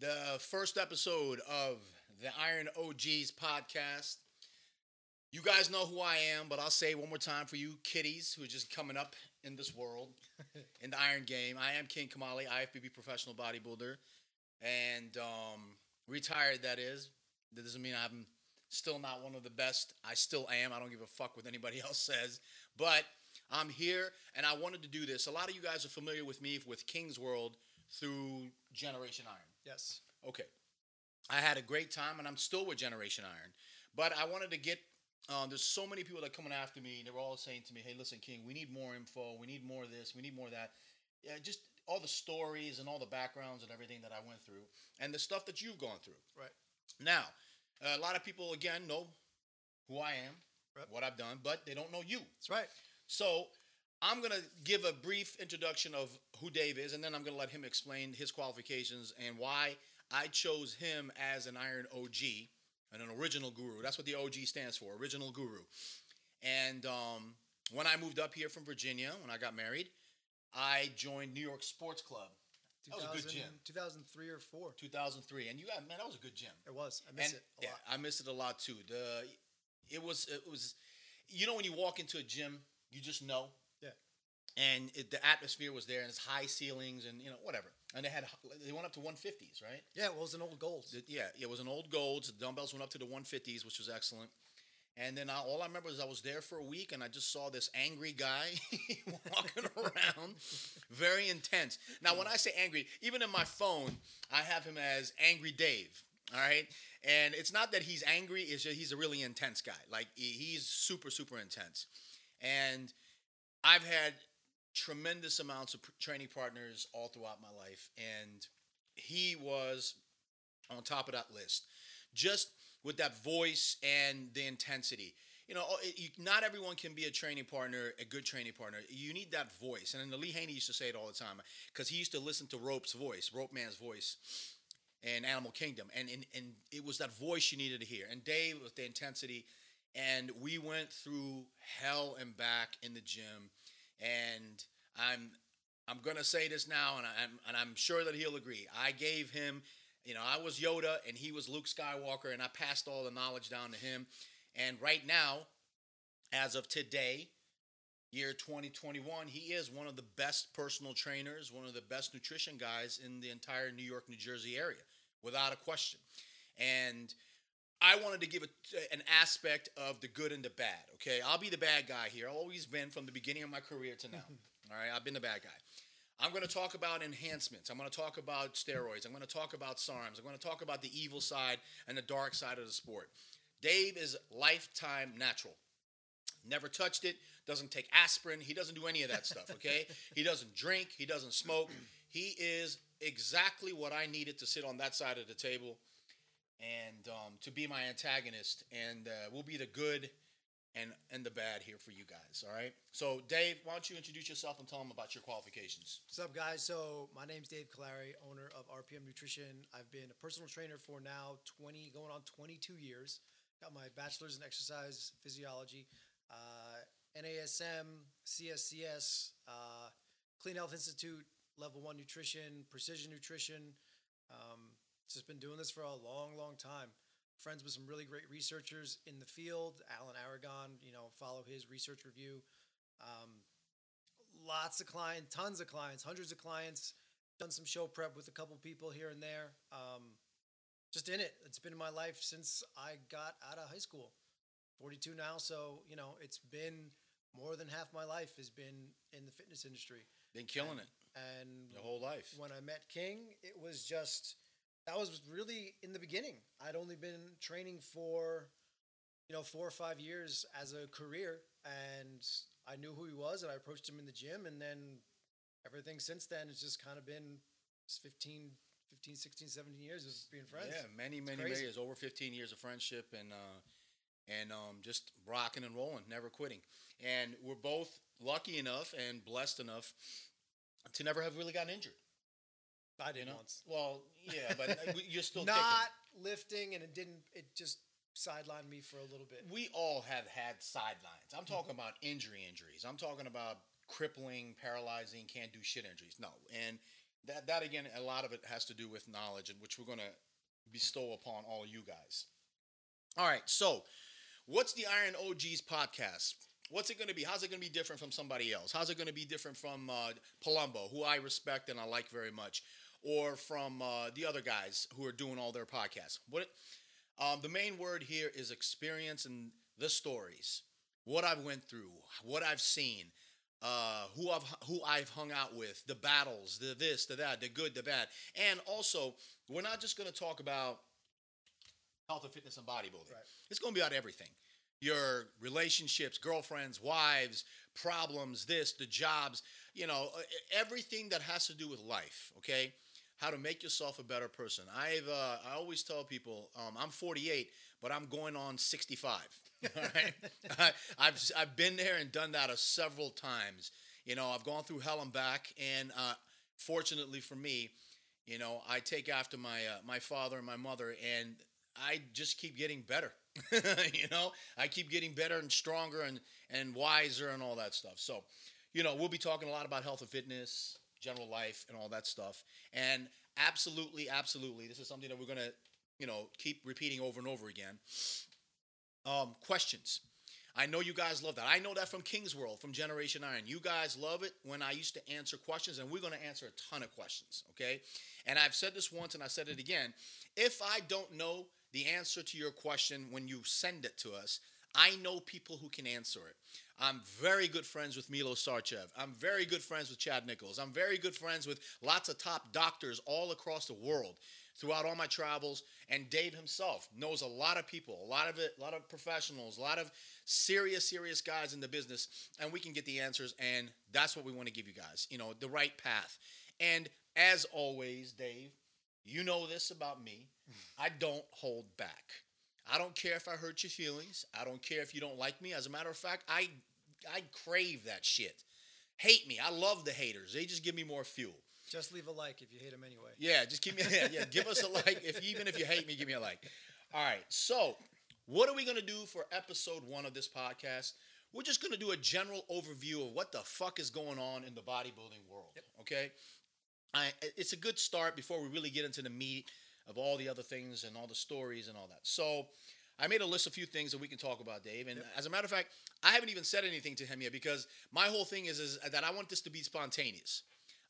the first episode of the Iron OGs podcast. You guys know who I am, but I'll say one more time for you kiddies who are just coming up in this world, in the Iron game. I am King Kamali, IFBB professional bodybuilder, and um, retired. That is. That doesn't mean I'm still not one of the best. I still am. I don't give a fuck what anybody else says, but I'm here, and I wanted to do this. A lot of you guys are familiar with me with King's World through Generation Iron. Yes. Okay. I had a great time, and I'm still with Generation Iron. But I wanted to get. Um, there's so many people that are coming after me. And they're all saying to me, "Hey, listen, King, we need more info. We need more of this. We need more of that." Yeah, just all the stories and all the backgrounds and everything that I went through, and the stuff that you've gone through. Right. Now, a lot of people again know who I am, Right. what I've done, but they don't know you. That's right. So I'm going to give a brief introduction of who Dave is, and then I'm going to let him explain his qualifications and why I chose him as an Iron OG and an original guru. That's what the OG stands for, original guru. And um, when I moved up here from Virginia, when I got married, I joined New York Sports Club. That was a good gym. 2003 or four. 2003, and you got man, that was a good gym. It was. I miss And- it a yeah, lot. I miss it a lot too. The it was it was you know when you walk into a gym, you just know. And it, the atmosphere was there, and it's high ceilings, and you know whatever. And they had they went up to 150s, right? Yeah, well, it was an old Gold. The- yeah, it was an old Gold's. The dumbbells went up to the 150s, which was excellent. And then I, all I remember is I was there for a week, and I just saw this angry guy walking around, very intense. Now, when I say angry, even in my phone, I have him as Angry Dave. All right, and it's not that he's angry; it's just he's a really intense guy. Like he's super, super intense. And I've had tremendous amounts of training partners all throughout my life, and he was on top of that list. Just with that voice and the intensity. You know, oh, it- you, not everyone can be a training partner, a good training partner. You need that voice. And then the Lee Haney used to say it all the time because he used to listen to Rope's voice, Rope Man's voice and Animal Kingdom. And, and, and it was that voice you needed to hear. And Dave with the intensity. And we went through hell and back in the gym. And I'm I'm gonna say this now, and I'm and I'm sure that he'll agree. I gave him, you know, I was Yoda and he was Luke Skywalker, and I passed all the knowledge down to him. And right now, as of today, year 2021, he is one of the best personal trainers, one of the best nutrition guys in the entire New York, New Jersey area, without a question. And I wanted to give a, uh, an aspect of the good and the bad. Okay, I'll be the bad guy here. I've always been from the beginning of my career to now. All right, I've been the bad guy. I'm going to talk about enhancements. I'm going to talk about steroids. I'm going to talk about SARMs. I'm going to talk about the evil side and the dark side of the sport. Dave is lifetime natural. Never touched it. Doesn't take aspirin. He doesn't do any of that stuff. Okay. he doesn't drink. He doesn't smoke. He is exactly what I needed to sit on that side of the table and um, to be my antagonist. And uh, we'll be the good and and the bad here for you guys. All right. So Dave, why don't you introduce yourself and tell them about your qualifications? What's up, guys? So my name's Dave Calari, owner of RPM Nutrition. I've been a personal trainer for now 20, going on 22 years. Got my bachelor's in exercise physiology, uh, NASM, CSCS, uh, Clean Health Institute, level one nutrition, precision nutrition. Just been doing this for a long, long time. Friends with some really great researchers in the field. Alan Aragon, you know, follow his research review. Um, lots of clients, tons of clients, hundreds of clients. Done some show prep with a couple people here and there. Um, just in it. It's been in my life since I got out of high school. 42 now, so you know it's been more than half my life has been in the fitness industry. Been killing it And your whole life. when I met King, it was just that was really in the beginning. I'd only been training for you know four or five years as a career, and I knew who he was, and I approached him in the gym, and then everything since then has just kind of been 15, 15 16, 17 years of being friends. Yeah, many, many, many years. Over 15 years of friendship and uh, and um, just rocking and rolling, never quitting. And we're both lucky enough and blessed enough to never have really gotten injured. I did You know? once. Well, yeah, but uh, you're still Not kicking. lifting, and it didn't. It just sidelined me for a little bit. We all have had sidelines. I'm talking about injury injuries. I'm talking about crippling, paralyzing, can't do shit injuries. No, and that that again, a lot of it has to do with knowledge, and which we're gonna bestow upon all you guys. All right, so what's the Iron OGs podcast? What's it going to be? How's it going to be different from somebody else? How's it going to be different from uh, Palumbo, who I respect and I like very much, or from uh, the other guys who are doing all their podcasts? What um, the main word here is experience and the stories, what I've went through, what I've seen, uh, who I've who I've hung out with, the battles, the this, the that, the good, the bad, and also we're not just going to talk about health and fitness and bodybuilding. Right. It's going to be about everything. Your relationships, girlfriends, wives, problems, this, the jobs, you know, everything that has to do with life, okay? How to make yourself a better person. I've uh, I always tell people um, I'm 48, but I'm going on 65. All right, I, I've I've been there and done that a several times. You know, I've gone through hell and back, and uh, fortunately for me, you know, I take after my uh, my father and my mother, and I just keep getting better. you know, I keep getting better and stronger and and wiser and all that stuff. So, you know, we'll be talking a lot about health and fitness, general life, and all that stuff. And absolutely, absolutely, this is something that we're gonna, you know, keep repeating over and over again. Um, questions. I know you guys love that. I know that from King's World, from Generation Iron. You guys love it when I used to answer questions, and we're going to answer a ton of questions, okay? And I've said this once and I said it again. If I don't know the answer to your question when you send it to us, I know people who can answer it. I'm very good friends with Milo Sarcev. I'm very good friends with Chad Nichols. I'm very good friends with lots of top doctors all across the world throughout all my travels. And Dave himself knows a lot of people, a lot of it, a lot of professionals, a lot of serious, serious guys in the business, and we can get the answers. And that's what we want to give you guys, you know, the right path. And as always, Dave, you know this about me. I don't hold back. I don't care if I hurt your feelings. I don't care if you don't like me. As a matter of fact, I I crave that shit. Hate me. I love the haters. They just give me more fuel. Just leave a like if you hate them anyway. Yeah, just give me yeah, yeah give us a like. If even if you hate me, give me a like. All right. So, what are we gonna do for episode one of this podcast? We're just gonna do a general overview of what the fuck is going on in the bodybuilding world. Okay. I, it's a good start before we really get into the meat of all the other things and all the stories and all that. So, I made a list of few things that we can talk about, Dave. And as a matter of fact, I haven't even said anything to him yet because my whole thing is, is that I want this to be spontaneous.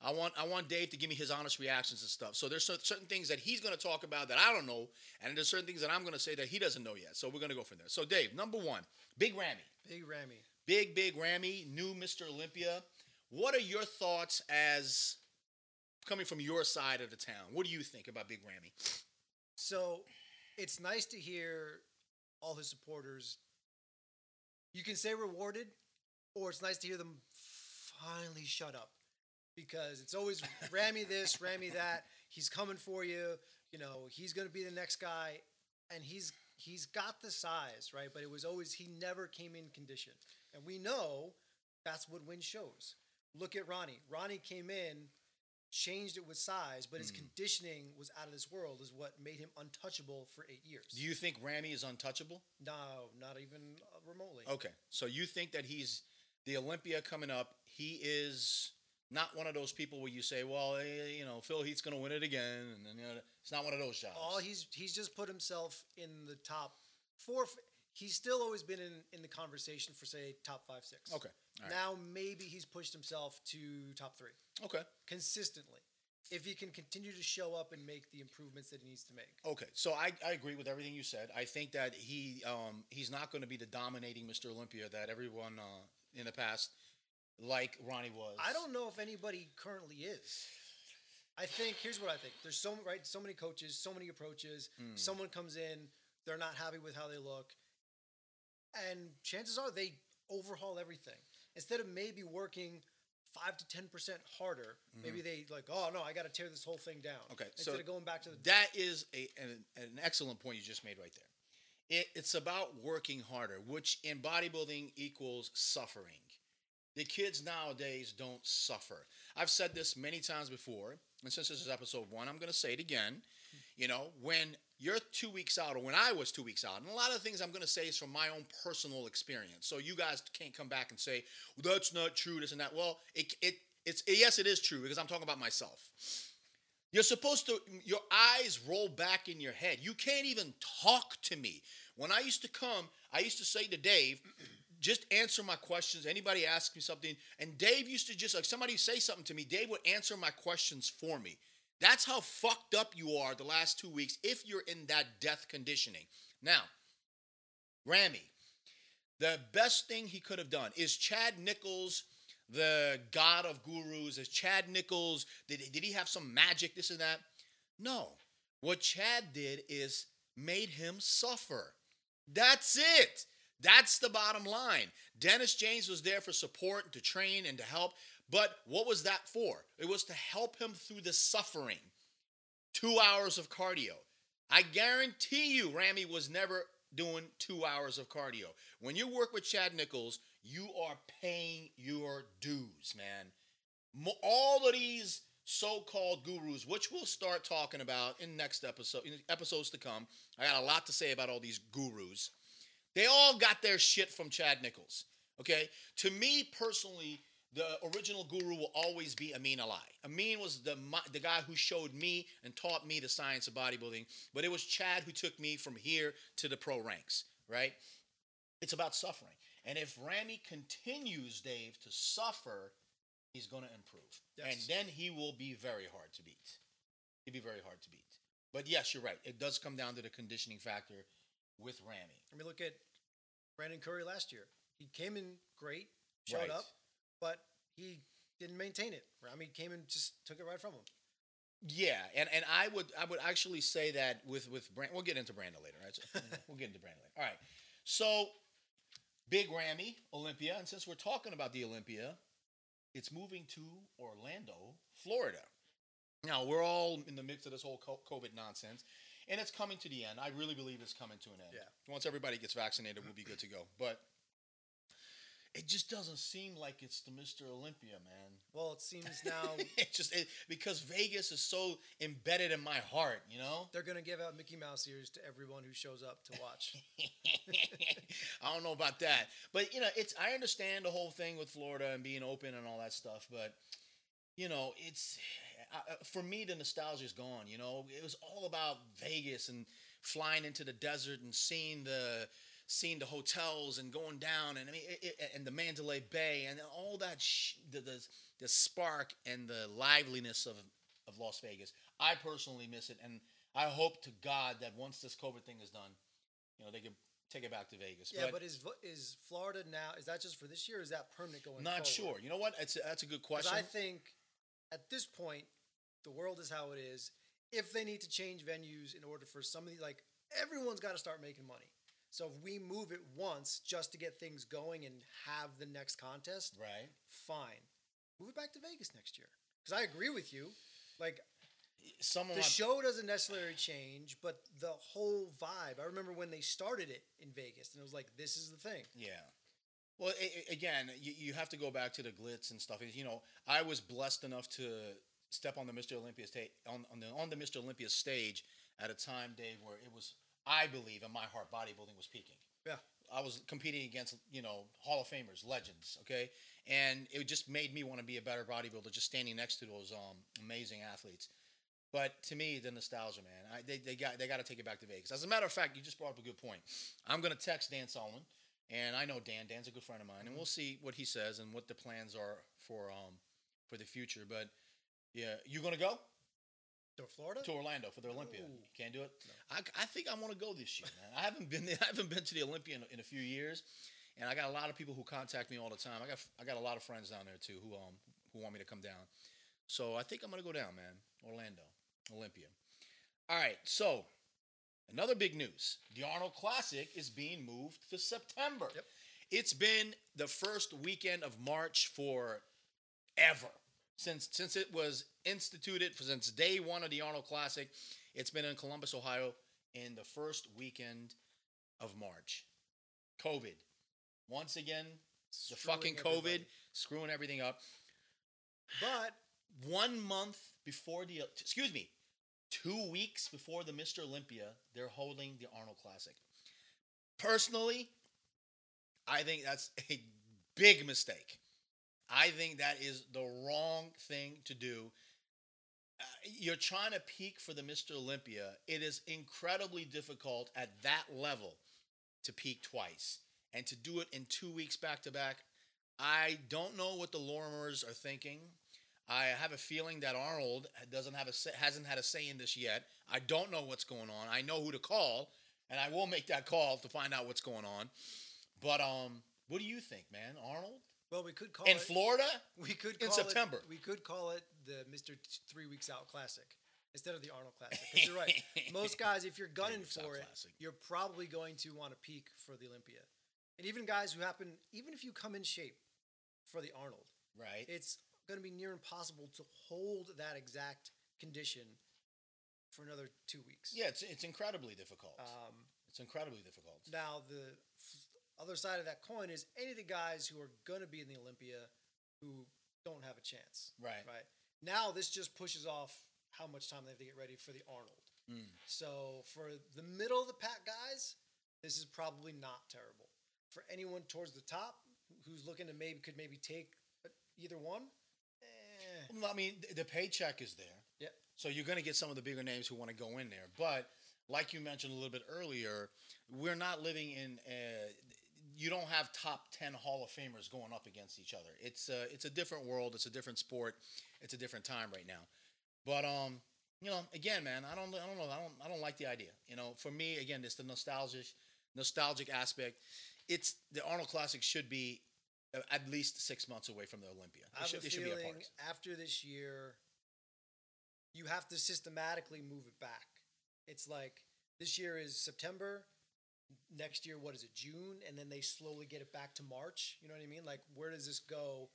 I want I want Dave to give me his honest reactions and stuff. So there's certain things that he's going to talk about that I don't know, and there's certain things that I'm going to say that he doesn't know yet. So we're going to go from there. So Dave, number one, Big Ramy, Big Ramy. Big Big Ramy, new Mr. Olympia. What are your thoughts as coming from your side of the town? What do you think about Big Ramy? So it's nice to hear all his supporters. You can say rewarded, or it's nice to hear them finally shut up because it's always Ramy this, Ramy that. He's coming for you. You know, he's going to be the next guy, and he's he's got the size, right? But it was always he never came in condition, and we know that's what win shows. Look at Ronnie. Ronnie came in, changed it with size, but his conditioning was out of this world. Is what made him untouchable for eight years. Do you think Ramy is untouchable? no, not even uh, remotely. Okay, so you think that he's the Olympia coming up? He is not one of those people where you say, "Well, eh, you know, Phil Heath's going to win it again," and then you know, it's not one of those jobs. All he's he's just put himself in the top four. He's still always been in, in the conversation for say top five, six. Okay, right. Now maybe he's pushed himself to top three okay, consistently. If he can continue to show up and make the improvements that he needs to make. okay. So I, I agree with everything you said. I think that he um, he's not going to be the dominating Mr. Olympia that everyone uh, in the past, like Ronnie was. I don't know if anybody currently is. I think here's what I think. There's so right, so many coaches, so many approaches. Hmm. Someone comes in, they're not happy with how they look, and chances are they overhaul everything instead of maybe working five to ten percent harder. Maybe they like, oh no, I got to tear this whole thing down. Mm-hmm. Okay, instead so of going back to the That is a, an, an excellent point you just made right there. It, it's about working harder, which in bodybuilding equals suffering. The kids nowadays don't suffer. I've said this many times before, and since this is episode one, I'm going to say it again. You know, when you're two weeks out, or when I was two weeks out, and a lot of the things I'm going to say is from my own personal experience. So you guys can't come back and say, well, that's not true, this and that. Well, it, it, it's, yes, it is true because I'm talking about myself. You're supposed to, your eyes roll back in your head. You can't even talk to me. When I used to come, I used to say to Dave, just answer my questions. Anybody ask me something, and Dave used to just like somebody say something to me, Dave would answer my questions for me. That's how fucked up you are the last two weeks if you're in that death conditioning. Now, Ramy, the best thing he could have done is Chad Nichols, the god of gurus. Is Chad Nichols, did, did he have some magic, this and that? No. What Chad did is made him suffer. That's it. That's the bottom line. Dennis James was there for support, to train, and to help. But what was that for? It was to help him through the suffering. Two hours of cardio. I guarantee you, Ramy was never doing two hours of cardio. When you work with Chad Nichols, you are paying your dues, man. All of these so-called gurus, which we'll start talking about in next episode, in episodes to come. I got a lot to say about all these gurus. They all got their shit from Chad Nichols. Okay, to me personally, the original guru will always be Amin Alai. Amin was the the guy who showed me and taught me the science of bodybuilding, but it was Chad who took me from here to the pro ranks. Right? It's about suffering, and if Ramy continues, Dave, to suffer, he's going to improve, yes. and then he will be very hard to beat. He'll be very hard to beat. But yes, you're right. It does come down to the conditioning factor with Ramy. I mean, look at Brandon Curry last year. He came in great, showed right. up, but he didn't maintain it. Ramy came and just took it right from him. Yeah, and, and I would I would actually say that with with Brand, we'll get into Brandon later, right? So, we'll get into Brandon later. All right. So big Ramy Olympia, and since we're talking about the Olympia, it's moving to Orlando, Florida. Now we're all in the mix of this whole COVID nonsense, and it's coming to the end. I really believe it's coming to an end. Yeah. Once everybody gets vaccinated, we'll be good to go. But it just doesn't seem like it's the Mr. Olympia, man. Well, it seems now. it just it, because Vegas is so embedded in my heart, you know. They're gonna give out Mickey Mouse ears to everyone who shows up to watch. I don't know about that, but you know, it's. I understand the whole thing with Florida and being open and all that stuff, but you know, it's uh, for me the nostalgia is gone. You know, it was all about Vegas and flying into the desert and seeing the seeing the hotels and going down and I mean it, it, and the Mandalay Bay and all that sh- the, the the spark and the liveliness of of Las Vegas. I personally miss it and I hope to God that once this COVID thing is done, you know, they can take it back to Vegas. Yeah, but, but is is Florida now? Is that just for this year? or Is that permanent going? Not forward? sure. You know what? It's a, that's a good question. I think at this point, the world is how it is. If they need to change venues in order for some of the like, everyone's got to start making money. So if we move it once just to get things going and have the next contest, right? Fine, move it back to Vegas next year. Because I agree with you. Like, Someone the show doesn't necessarily change, but the whole vibe. I remember when they started it in Vegas, and it was like, "This is the thing." Yeah. Well, it, again, you, you have to go back to the glitz and stuff. You know, I was blessed enough to step on the Mr. Olympia stage on, on the on the Mr. Olympia stage at a time, Dave, where it was I believe in my heart, bodybuilding was peaking. Yeah. I was competing against, you know, Hall of Famers, legends, okay? And it just made me want to be a better bodybuilder just standing next to those um, amazing athletes. But to me, the nostalgia, man, I, they, they got they got to take it back to Vegas. As a matter of fact, you just brought up a good point. I'm going to text Dan Solomon, and I know Dan. Dan's a good friend of mine, and we'll see what he says and what the plans are for um for the future. But yeah, you going to go? To Florida? To Orlando for the Olympia. Ooh. Can't do it. No. I, I think I want to go this year, man. I haven't been there, I haven't been to the Olympia in, in, a few years, and I got a lot of people who contact me all the time. I got I got a lot of friends down there too who um who want me to come down. So I think I'm gonna go down, man. Orlando, Olympia. All right, so another big news: the Arnold Classic is being moved to September. Yep. It's been the first weekend of March for ever since since it was instituted since day one of the Arnold Classic. It's been in Columbus, Ohio, in the first weekend of March. COVID, once again, the fucking COVID everybody. screwing everything up. But one month before the excuse me, two weeks before the Mr. Olympia, they're holding the Arnold Classic. Personally, I think that's a big mistake. I think that is the wrong thing to do. Uh, you're trying to peak for the Mr. Olympia. It is incredibly difficult at that level to peak twice and to do it in two weeks back to back. I don't know what the Lorimers are thinking. I have a feeling that Arnold doesn't have a say, hasn't had a say in this yet. I don't know what's going on. I know who to call, and I will make that call to find out what's going on. But um, what do you think, man? Arnold Well, we could call it. in it. Florida? we could in September. It, we could call it the Mister Three Weeks Out Classic instead of the Arnold Classic. 'Cause you're right. Most guys, if you're gunning for it, Classic. you're probably going to want to peak for the Olympia. And even guys who happen, even if you come in shape for the Arnold, Right. it's going to be near impossible to hold that exact condition for another two weeks. yeah, it's it's incredibly difficult. Um, it's incredibly difficult. Now, the other side of that coin is any of the guys who are going to be in the Olympia who don't have a chance. Right. Right. Now, this just pushes off how much time they have to get ready for the Arnold. Mm. So, for the middle of the pack guys, this is probably not terrible. For anyone towards the top who's looking to maybe could maybe take either one, eh, Well, I mean, the paycheck is there. Yep. So you're going to get some of the bigger names who want to go in there. But like you mentioned a little bit earlier, we're not living in. Uh, you don't have top ten Hall of Famers going up against each other. It's a it's a different world. It's a different sport. It's a different time right now. But um, you know, again, man, I don't I don't know. I don't I don't like the idea. You know, for me, again, it's the nostalgic nostalgic aspect. It's the Arnold Classic should be uh, at least six months away from the Olympia. I It have should, a it should be a feeling after this year, you have to systematically move it back. It's like this year is September. Next year, what is it, June? And then they slowly get it back to March. You know what I mean? Like, where does this go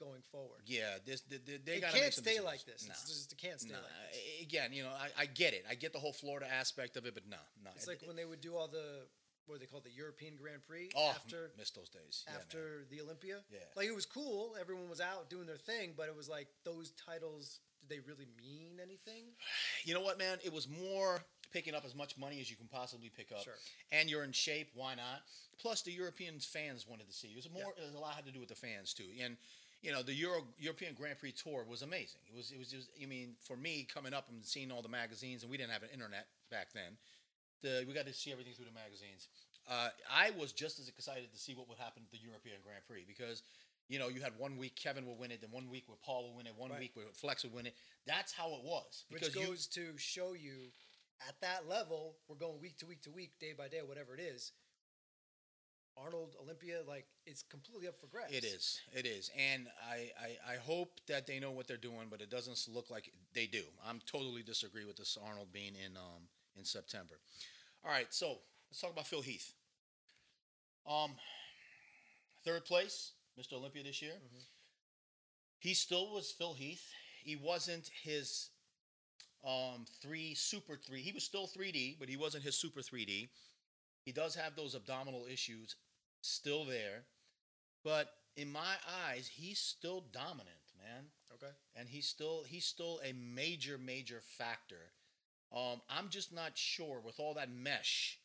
going forward? Yeah, this they, they, they can't stay decisions. like this. Nah, It's just, it can't stay nah. like this. Again, you know, I, I get it. I get the whole Florida aspect of it, but no, no. It's like when they would do all the what they call the European Grand Prix oh, after missed those days. Yeah, man. after the Olympia. Yeah. Like it was cool. Everyone was out doing their thing, but it was like those titles. Did they really mean anything? you know what, man? It was more picking up as much money as you can possibly pick up, Sure. and you're in shape. Why not? Plus, the European fans wanted to see. you. It was more. Yeah. It was a lot had to do with the fans too, and. You know the Euro European Grand Prix tour was amazing. It was it was just I mean for me coming up and seeing all the magazines and we didn't have an internet back then. The we got to see everything through the magazines. Uh, I was just as excited to see what would happen at the European Grand Prix because you know you had one week Kevin will win it, then one week where Paul will win it, one Right. week where Flex will win it. That's how it was Which because you goes to show you at that level, we're going week to week to week, day by day, whatever it is. Arnold Olympia, like it's completely up for grabs. It is. It is. And I, I, I hope that they know what they're doing, but it doesn't look like they do. I'm totally disagree with this Arnold being in um in September. All right, so let's talk about Phil Heath. Um third place, Mr. Olympia this year. Mhm. He still was Phil Heath. He wasn't his um three super three. He was still 3D, but he wasn't his super 3D. He does have those abdominal issues still there. But in my eyes, he's still dominant, man. Okay. And he's still he's still a major, major factor. Um, I'm just not sure with all that mesh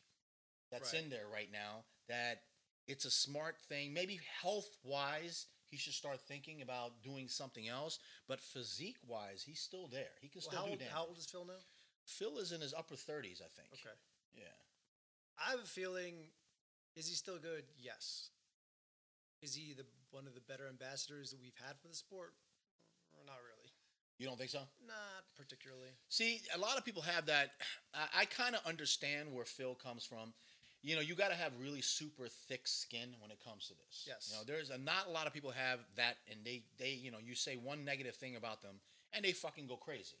that's Right. in there right now that it's a smart thing. Maybe health wise, he should start thinking about doing something else. But physique wise, he's still there. He can Well, still how, do old, damage. how old is Phil now? Phil is in his upper 30s, I think. Okay. Yeah. I have a feeling. Is he still good? Yes. Is he the one of the better ambassadors that we've had for the sport? Not really. You don't think so? Not particularly. See, a lot of people have that. I, I kind of understand where Phil comes from. You know, you got to have really super thick skin when it comes to this. Yes. You know, there's a, not a lot of people have that, and they they you know you say one negative thing about them, and they fucking go crazy.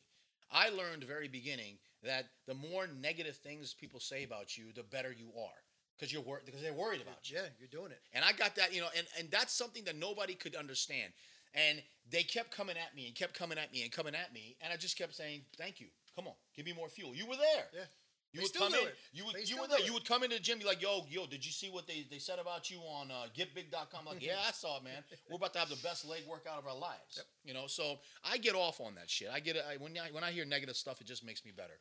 I learned very beginning that the more negative things people say about you, the better you are, because you're worried because they're worried about you. Yeah, you're doing it. And I got that, you know, and, and that's something that nobody could understand. And they kept coming at me and kept coming at me and coming at me. And I just kept saying, thank you. Come on, give me more fuel. You were there. Yeah. You They would come in. it. You would They you still were do there. it. You would come into the gym, be like, yo, yo, did you see what they, they said about you on uh, getbig.com? Like, yeah, I saw it, man. We're about to have the best leg workout of our lives. Yep. You know, so I get off on that shit. I get it. I, when I when I hear negative stuff, it just makes me better.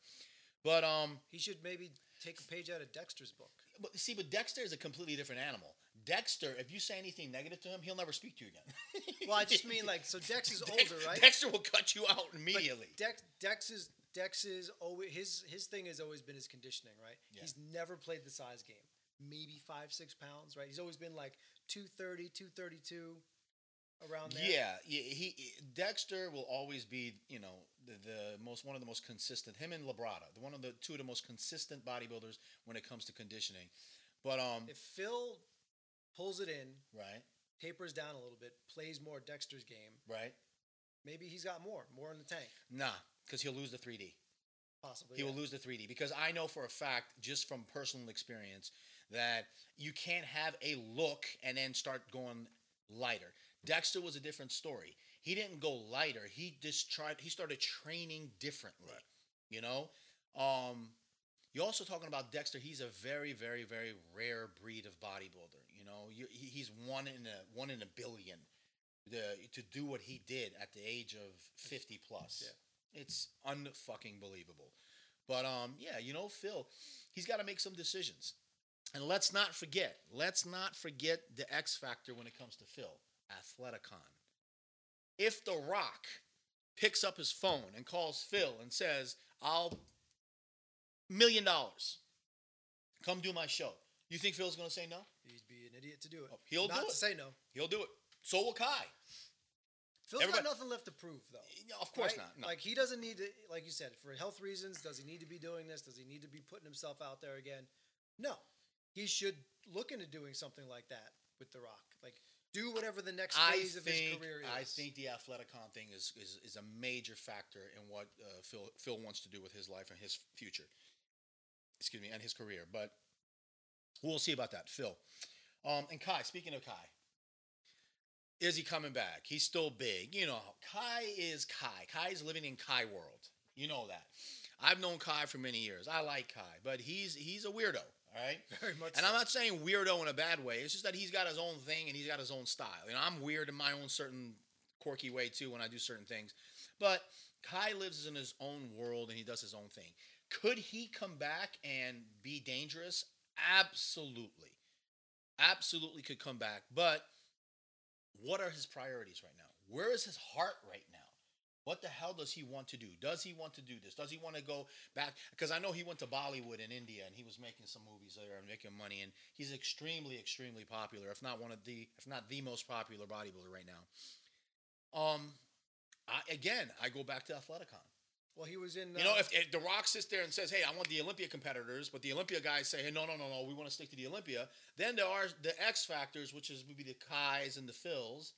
But um, He should maybe take a page out of Dexter's book. but see, but Dexter is a completely different animal. Dexter, if you say anything negative to him, he'll never speak to you again. Well, I just mean like so. Dex is Dex- older, right? Dexter will cut you out But immediately. Dex, Dex is Dex is always his his thing has always been his conditioning, right? Yeah. He's never played the size game. Maybe five six pounds, right? He's always been like 230, 232, around there. Yeah, yeah, he he- Dexter will always be, you know, the, the most one of the most consistent. Him and Labrada, the one of the two of the most consistent bodybuilders when it comes to conditioning. But um, If Phil pulls it in, right, tapers down a little bit, plays more Dexter's game, right, maybe he's got more, more in the tank, nah, because he'll lose the 3D. possibly. He yeah. will lose the 3D because I know for a fact, just from personal experience, that you can't have a look and then start going lighter. Dexter was a different story. He didn't go lighter. He just tried. He started training differently. You know. Um, you're also talking about Dexter. He's a very, very, very rare breed of bodybuilder. You know, you, he, he's one in a one in a billion. The, to do what he did at the age of 50 plus. Yeah. It's unfucking believable. But um, yeah, you know, Phil, he's got to make some decisions. And let's not forget, let's not forget the X factor when it comes to Phil, Athleticon. If The Rock picks up his phone and calls Phil and says, "I'll million dollars, come do my show," you think Phil's going to say no? He'd be an idiot to do it. Oh, he'll Not do to say no. He'll do it. So will Kai. Phil's Everybody- got nothing left to prove, though. Of course right? not. No. Like he doesn't need to, like you said, for health reasons. Does he need to be doing this? Does he need to be putting himself out there again? No, he should look into doing something like that with The Rock. Like do whatever the next I phase of his career is. I think the Athleticon thing is is, is a major factor in what uh, Phil Phil wants to do with his life and his future. Excuse me, and his career. But we'll see about that, Phil. Um, and Kai. Speaking of Kai, is he coming back? He's still big. You know, Kai is Kai. Kai is living in Kai world. You know that. I've known Kai for many years. I like Kai, but he's he's a weirdo. All right. very much. And so. I'm not saying weirdo in a bad way. It's just that he's got his own thing and he's got his own style. You know, I'm weird in my own certain quirky way too when I do certain things. But Kai lives in his own world and he does his own thing. Could he come back and be dangerous? Absolutely. Absolutely could come back. But what are his priorities right now? Where is his heart right now? What the hell does he want to do? Does he want to do this? Does he want to go back? Because I know he went to Bollywood in India and he was making some movies there and making money, and he's extremely, extremely popular. If not one of the, if not the most popular bodybuilder right now. Um, I, again, I go back to Athleticon. Well, he was in. You know, uh, if, if The Rock sits there and says, "Hey, I want the Olympia competitors," but the Olympia guys say, "Hey, no, no, no, no, we want to stick to the Olympia," then there are the X factors, which is maybe the Kais and the Phils,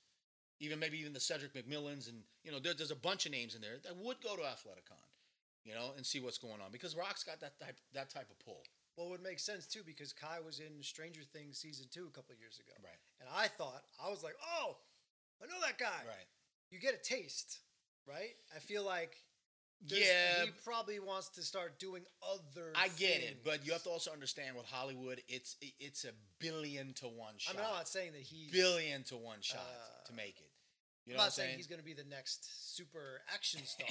even maybe even the Cedric McMillans, and you know, there, there's a bunch of names in there that would go to Athleticon, you know, and see what's going on because Rock's got that type that type of pull. well, it would make sense too because Kai was in Stranger Things season two a couple of years ago, Right. and I thought I was like, oh, I know that guy. Right. You get a taste, right? I feel like. Yeah. he probably wants to start doing other. I get it, but you have to also understand with Hollywood, it's it's a billion to one shot. I'm not saying that he's. billion to one shot Uh, to make it. You I'm know not I'm saying saying? he's going to be the next super action star,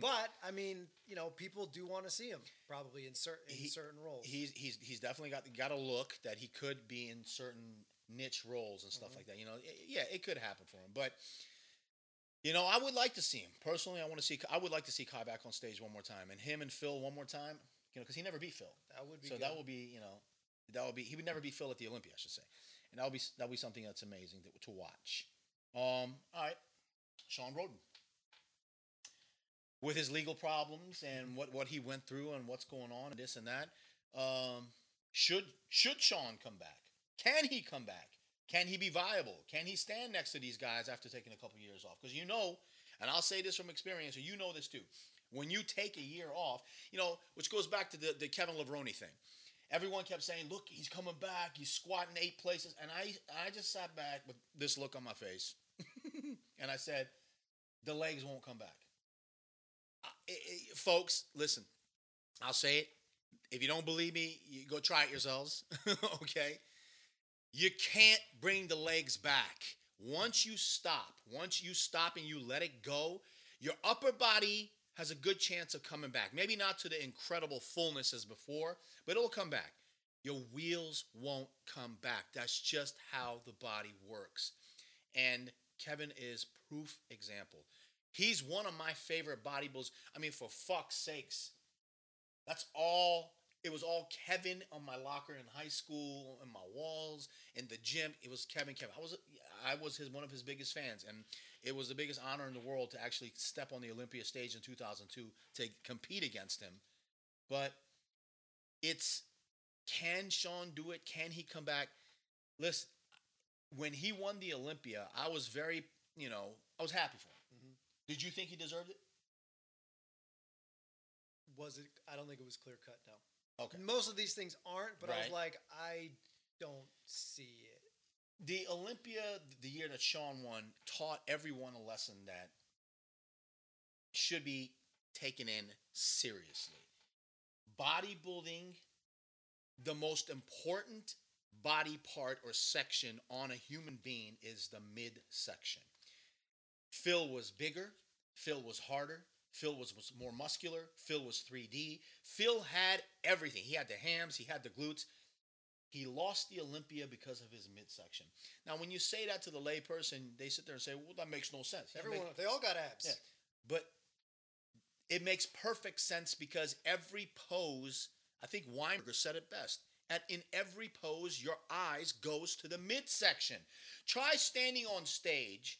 but I mean, you know, people do want to see him probably in certain in He- certain roles. he's he's he's definitely got got a look that he could be in certain niche roles and stuff Mhm. like that. You know, yeah, it could happen for him, but you know, I would like to see him personally. I want to see. I would like to see Kai back on stage one more time, and him and Phil one more time. You know, because he never beat Phil, that would be so good. that will be you know that would be he would never beat Phil at the Olympia, I should say, and that will be that will be something that's amazing to, to watch. Um, all right, Shawn Rhoden. With his legal problems and what, what he went through and what's going on and this and that, um, should should Shawn come back? Can he come back? Can he be viable? Can he stand next to these guys after taking a couple years off? Because you know, and I'll say this from experience, and you know this too. When you take a year off, you know, which goes back to the, the Kevin Levrone thing. Everyone kept saying, "Look, he's coming back. He's squatting eight places," and I I just sat back with this look on my face, and I said, "The legs won't come back." I- I- folks, listen. I'll say it. If you don't believe me, you go try it yourselves. okay? You can't bring the legs back. Once you stop, once you stop and you let it go, your upper body has a good chance of coming back. Maybe not to the incredible fullness as before, but it'll come back. your wheels won't come back. That's just how the body works. And Kevin is proof example. He's one of my favorite bodybuilders. I mean, for fuck's sakes, that's all. It was all Kevin on my locker in high school, in my walls, in the gym. It was Kevin. Kevin. I was I was his one of his biggest fans, and it was the biggest honor in the world to actually step on the Olympia stage in 2002 to compete against him. But it's can Shawn do it? Can he come back? Listen, when he won the Olympia, I was very, you know, I was happy for him. Mhm. Did you think he deserved it? Was it? I don't think it was clear cut. No. Okay. Most of these things aren't, but I was Right. like, I don't see it. The Olympia, the year that Shawn won, taught everyone a lesson that should be taken in seriously. Bodybuilding, the most important body part or section on a human being is the midsection. Phil was bigger, Phil was harder, Phil was, was more muscular, Phil was 3D. Phil had everything. He had the hams, he had the glutes. He lost the Olympia because of his midsection. Now, when you say that to the layperson, they sit there and say, "Well, that makes no sense." Everyone, make- they all got abs. yeah. but it makes perfect sense because every pose, I think Weinberger said it best. At in every pose, your eyes goes to the midsection. Try standing on stage,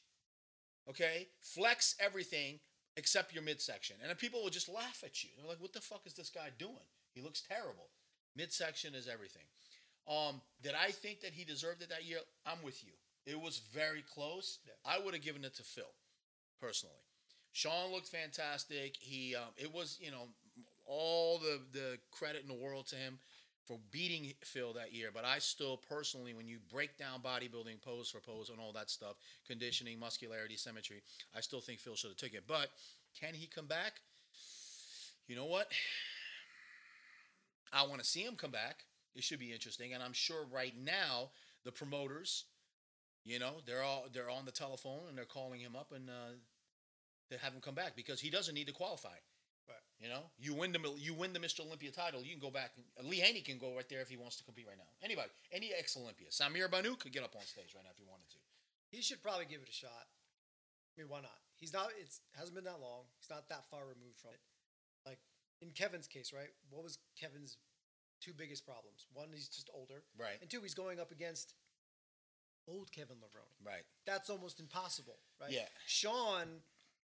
okay? Flex everything except your midsection, and people will just laugh at you. They're like, "What the fuck is this guy doing? He looks terrible." Midsection is everything. Um, did I think that he deserved it that year? I'm with you. It was very close. Yeah. I would have given it to Phil, personally. Shawn looked fantastic. He, um, it was, you know, all the the credit in the world to him for beating Phil that year. But I still personally, when you break down bodybuilding pose for pose and all that stuff, conditioning, muscularity, symmetry, I still think Phil should have taken it. But can he come back? You know what? I want to see him come back. It should be interesting, and I'm sure right now the promoters, you know, they're all they're on the telephone and they're calling him up and uh, to have him come back because he doesn't need to qualify. You know, you win the you win the Mr. Olympia title, you can go back. And, Lee Haney can go right there if he wants to compete right now. Anybody, any ex Olympia, Samir Bannout could get up on stage right now if he wanted to. He should probably give it a shot. I mean, why not? He's not. It's hasn't been that long. He's not that far removed from it. Like in Kevin's case, right? What was Kevin's two biggest problems? One, he's just older, Right. and two, he's going up against old Kevin Levrone. Right. That's almost impossible, right? Yeah. Shawn,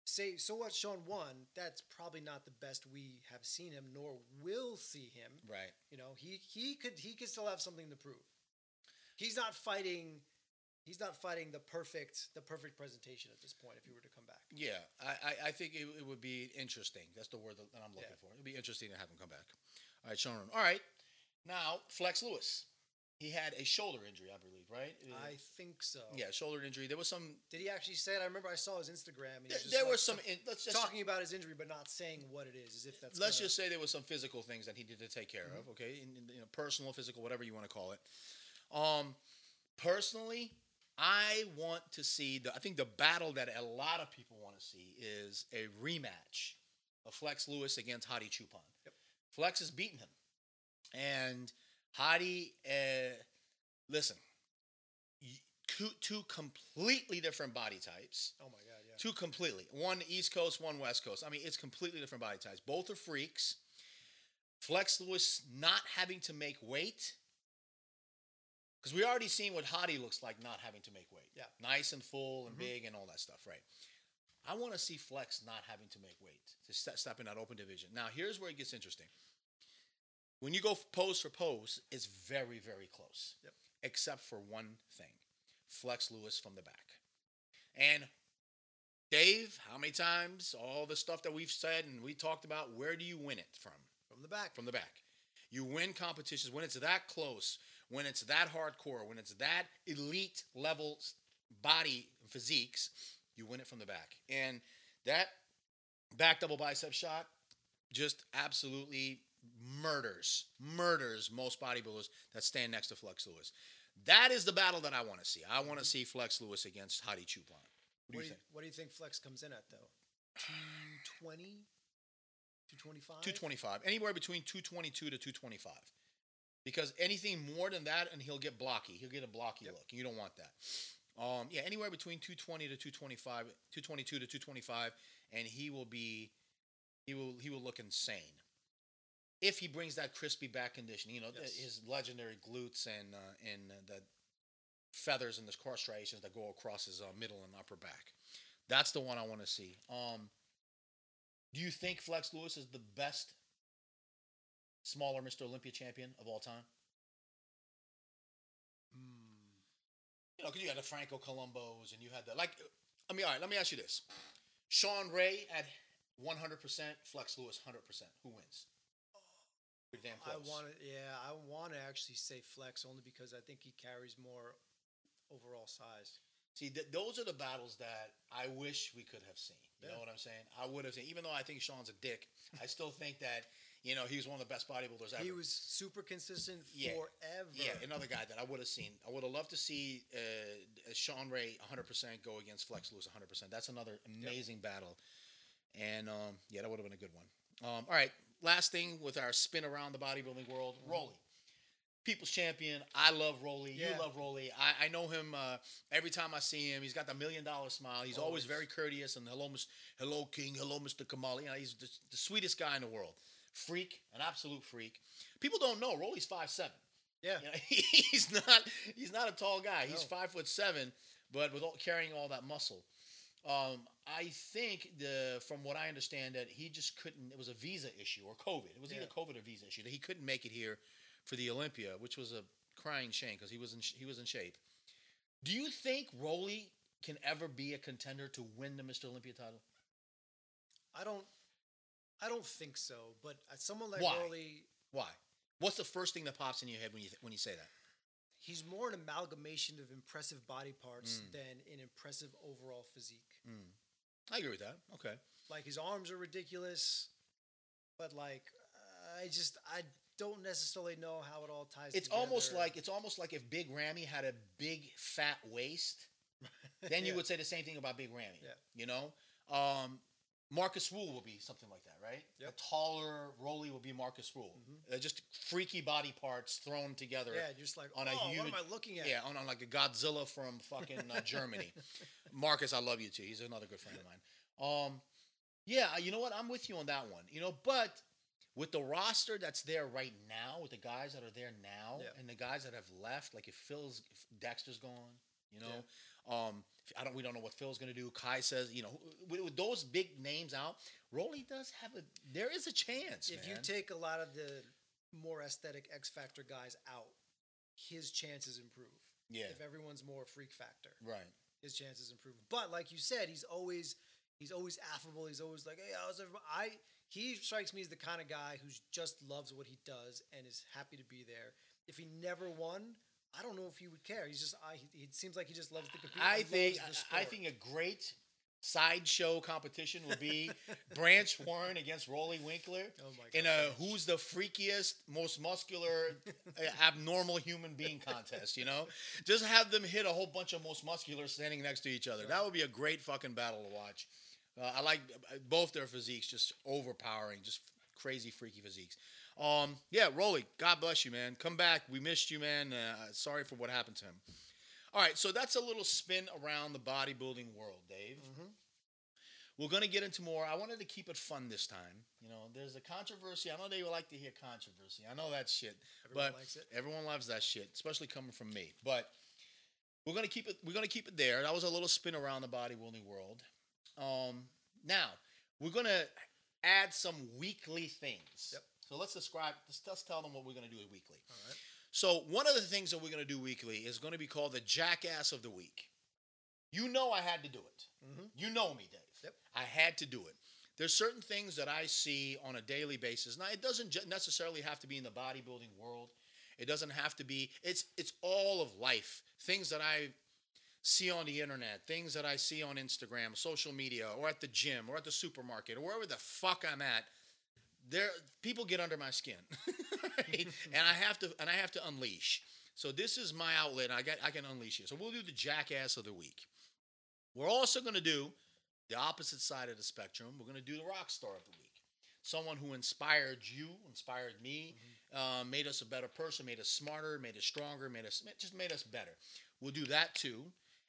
say so what? Shawn won. That's probably not the best we have seen him, nor will see him. Right. You know, he he could he could still have something to prove. He's not fighting. He's not fighting the perfect the perfect presentation at this point. If he were to come back, Yeah, I, I, I think it, it would be interesting. That's the word that I'm looking Yeah. for. It'd be interesting to have him come back. All right, Shawn. All right, now Flex Lewis. He had a shoulder injury, I believe, right? I think so. yeah, shoulder injury. There was some. Did he actually say it? I remember I saw his Instagram. And he There, was there like was some. In, let's just talking about his injury, but not saying what it is, as if that's. let's gonna- just say there was some physical things that he needed to take care of. Okay, in, in, you know, personal, physical, whatever you want to call it. Um, personally, I want to see the. I think the battle that a lot of people want to see is a rematch of Flex Lewis against Hadi Choopan. Yep. Flex has beaten him, and Hadi. Uh, listen, two two completely different body types. Oh my god! Yeah. Two completely. One East Coast, one West Coast. I mean, it's completely different body types. Both are freaks. Flex Lewis not having to make weight. Because we already seen what Hadi looks like not having to make weight. Yeah. Nice and full and Mhm. big and all that stuff, right? I want to see Flex not having to make weight to step, step in that open division. Now, here's where it gets interesting. When you go pose for pose, it's very, very close. Yep. Except for one thing Flex Lewis from the back. And Dave, how many times all the stuff that we've said and we talked about, where do you win it from? From the back. From the back. You win competitions when it's that close, when it's that hardcore, when it's that elite level body physiques, you win it from the back. And that back double bicep shot just absolutely murders, murders most bodybuilders that stand next to Flex Lewis. That is the battle that I want to see. I want to see Flex Lewis against Hadi Choopan. What do What you do you, think? what do you think Flex comes in at though? 220? 225? 225, anywhere between 222 to 225. because anything more than that, and he'll get blocky. He'll get a blocky Yep. look. You don't want that. Um, yeah, anywhere between 220 to 225, 222 to 225, and he will be, he will he will look insane. If he brings that crispy back condition, you know, Yes. his legendary glutes and uh, and uh, the feathers and the cross striations that go across his uh, middle and upper back. That's the one I want to see. Um, do you think Flex Lewis is the best smaller Mr. Olympia champion of all time? Hmm. You know, because you had the Franco Columbos and you had the like. I mean, all right. Let me ask you this: Shawn Ray at one hundred percent, Flex Lewis hundred percent. Who wins? Damn I want to, yeah, I want to actually say flex only because I think he carries more overall size. See, th- those are the battles that I wish we could have seen. You know what I'm saying? I would have seen, even though I think Shawn's a dick, I still think that you know he was one of the best bodybuilders ever. He was super consistent Yeah. forever. Yeah, another guy that I would have seen. I would have loved to see uh, Shawn Ray 100% go against Flex Lewis 100%. That's another amazing battle. And um, yeah, that would have been a good one. Um, all right, last thing with our spin around the bodybuilding world, Roelly. People's champion. I love Roelly. Yeah. You love Roelly. I, I know him uh, every time I see him. He's got the million dollar smile. He's always, Always. very courteous and hello, Mr. hello King, hello Mr. Kamali. You know, he's the, the sweetest guy in the world. Freak, an absolute freak. People don't know Roelly's five seven. Yeah. You know, he's not he's not a tall guy. He's No. five foot seven, but with all, carrying all that muscle. Um, I think the from what I understand that he just couldn't. It was a visa issue or COVID. It was either COVID or visa issue that he couldn't make it here for the Olympia, which was a crying shame because he was in sh- he was in shape. Do you think Roelly can ever be a contender to win the Mr. Olympia title? I don't, I don't think so. But uh, someone like Why? Roelly, Why? What's the first thing that pops in your head when you th- when you say that? He's more an amalgamation of impressive body parts Mm. than an impressive overall physique. Mm. I agree with that. Okay. Like his arms are ridiculous, but like I just I don't necessarily know how it all ties. It's almost like it's almost like if Big Rammy had a big fat waist, then you Yeah. would say the same thing about Big Rammy. Yeah. You know, um, Markus Rühl will be something like that, right? Yep. A taller Roelly will be Markus Rühl. Uh, just freaky body parts thrown together. yeah, just like on oh, a what huge- am I looking at? Yeah, on, on like a Godzilla from fucking uh, Germany. Markus, I love you too. He's another good friend of mine. Um, yeah, you know what? I'm with you on that one. You know, but with the roster that's there right now, with the guys that are there now, Yeah. and the guys that have left, like if Phil's, if Dexter's gone, you know, um, I don't, we don't know what Phil's gonna do. Kai says, you know, with, with those big names out, Roelly does have a, there is a chance. if you take a lot of the more aesthetic X Factor guys out, his chances improve. yeah, If everyone's more freak factor, right. his chances improve. But like you said, he's always he's always affable. He's always like, hey, how's everybody? I he strikes me as the kind of guy who's just loves what he does and is happy to be there. If he never won, I don't know if he would care. He's just I. He, it seems like he just loves the compete. I think I- think a great sideshow competition would be Branch Warren against Roelly Winklaar Oh in a who's the freakiest, most muscular, uh, abnormal human being contest. You know, just have them hit a whole bunch of most muscular standing next to each other. That would be a great fucking battle to watch. Uh, I like uh, both their physiques, just overpowering, just crazy, freaky physiques. Um, yeah, Roelly, God bless you, man. Come back. We missed you, man. Uh, sorry for what happened to him. All right, so that's a little spin around the bodybuilding world, Dave. Mhm. We're going to get into more. I wanted to keep it fun this time. You know, there's a controversy. I know they like to hear controversy. I know that shit. Everyone but likes it. Everyone loves that shit, especially coming from me. But we're gonna keep it. We're gonna keep it there. That was a little spin around the bodybuilding world. Um, now we're gonna add some weekly things. Yep. So let's describe. Let's, let's tell them what we're gonna do weekly. All right. So one of the things that we're gonna do weekly is gonna be called the Jackass of the Week. You know I had to do it. Mhm. You know me, Dave. Yep. I had to do it. There's certain things that I see on a daily basis. Now, it doesn't necessarily have to be in the bodybuilding world. It doesn't have to be. It's it's all of life. Things that I see on the internet, things that I see on Instagram, social media, or at the gym, or at the supermarket, or wherever the fuck I'm at. There, people get under my skin, right? and I have to and I have to unleash. So this is my outlet. I got I can unleash it. So we'll do the jackass of the week. We're also going to do the opposite side of the spectrum. We're going to do the rock star of the week. Someone who inspired you, inspired me, uh, made us a better person, made us smarter, made us stronger, made us just made us better. We'll do that too,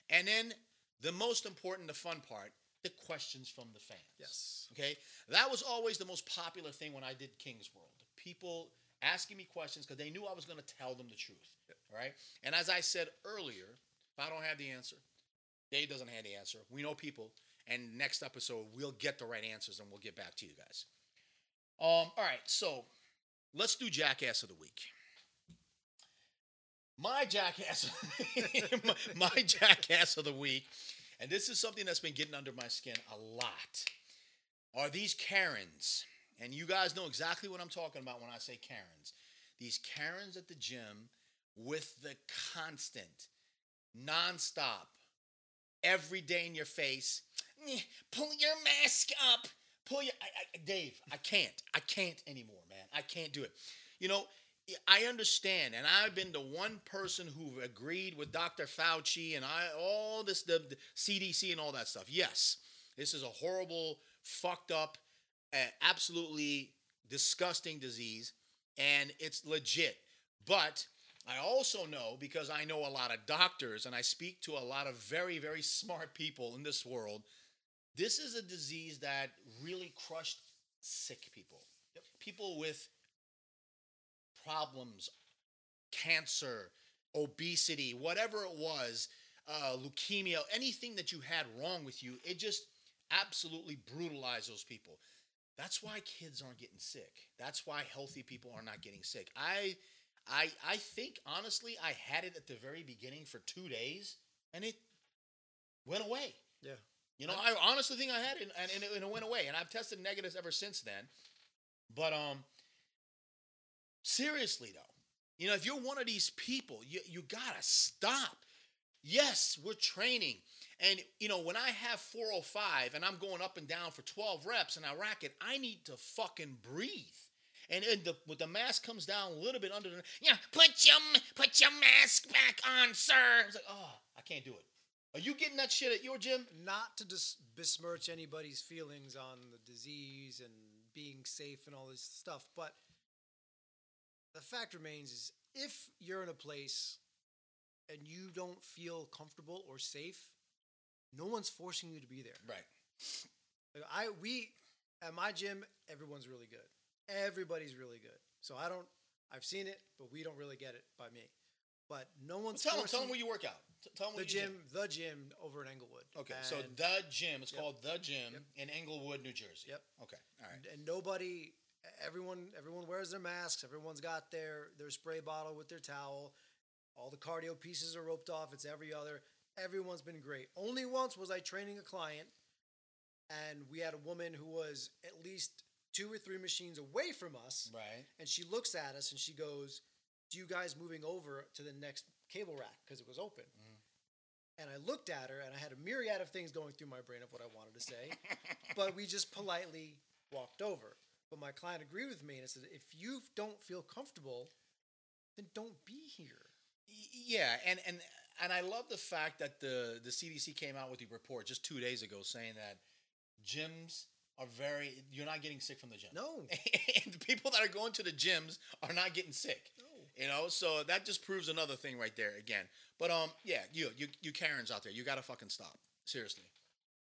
and then the most important, the fun part, the questions from the fans. Yes. Okay, that was always the most popular thing when I did King's World. People asking me questions because they knew I was going to tell them the truth. All right, and as I said earlier, if I don't have the answer, Dave doesn't have the answer. We know people, and next episode we'll get the right answers and we'll get back to you guys. Um, all right, so let's do Jackass of the Week. My jackass, my, my jackass of the week, and this is something that's been getting under my skin a lot, are these Karens. And you guys know exactly what I'm talking about when I say Karens. These Karens at the gym with the constant, nonstop, every day in your face, "Eh, pull your mask up. Pull your I, I, Dave. I can't. I can't anymore, man. I can't do it. You know, I understand, and I've been the one person who agreed with Dr. Fauci and I all this the, the CDC and all that stuff. Yes, this is a horrible, fucked up, uh, absolutely disgusting disease, and it's legit. But I also know because I know a lot of doctors and I speak to a lot of very, very smart people in this world. This is a disease that really crushed sick people. People with problems, cancer, obesity, whatever it was, uh, leukemia, anything that you had wrong with you, it just absolutely brutalized those people. That's why kids aren't getting sick. That's why healthy people are not getting sick. I, I, I think honestly, I had it at the very beginning for two days, and it went away. Yeah. You know, I honestly think I had it, and, and, it, and it went away. And I've tested negatives ever since then. But um, seriously though, you know, if you're one of these people, you you gotta stop. Yes, we're training, and you know, when I have 405 and I'm going up and down for 12 reps and I rack it, I need to fucking breathe. And, and the, the mask comes down a little bit under the, yeah, put your put your mask back on, sir. It's like, oh, I can't do it. Are you getting that shit at your gym? Not to dis- besmirch anybody's feelings on the disease and being safe and all this stuff, but the fact remains is if you're in a place and you don't feel comfortable or safe, no one's forcing you to be there. Right. Like I we at my gym, everyone's really good. Everybody's really good. So I don't. I've seen it, but we don't really get it by me. But no Well, one's tell them, tell them where you work out. T- Tell them the where you gym, the gym over in Englewood. Okay, so the gym. It's Yep. called the gym Yep. in Englewood, New Jersey. Yep. Okay. All right. and nobody everyone everyone wears their masks. Everyone's got their their spray bottle with their towel. All the cardio pieces are roped off. It's every other. Everyone's been great. Only once was i training a client and we had a woman who was at least two or three machines away from us. Right. and she looks at us and she goes do you guys moving over to the next cable rack? Because it was open. Mm-hmm. And i looked at her and i had a myriad of things going through my brain of what i wanted to say but we just politely walked over but my client agreed with me and said if you don't feel comfortable then don't be here Yeah, and and and I love the fact that the the CDC came out with the report just two days ago saying that gyms are very. You're not getting sick from the gym. no and the people that are going to the gyms are not getting sick. no You know, so that just proves another thing right there again. But um, yeah, you you you Karens out there, you gotta fucking stop. Seriously,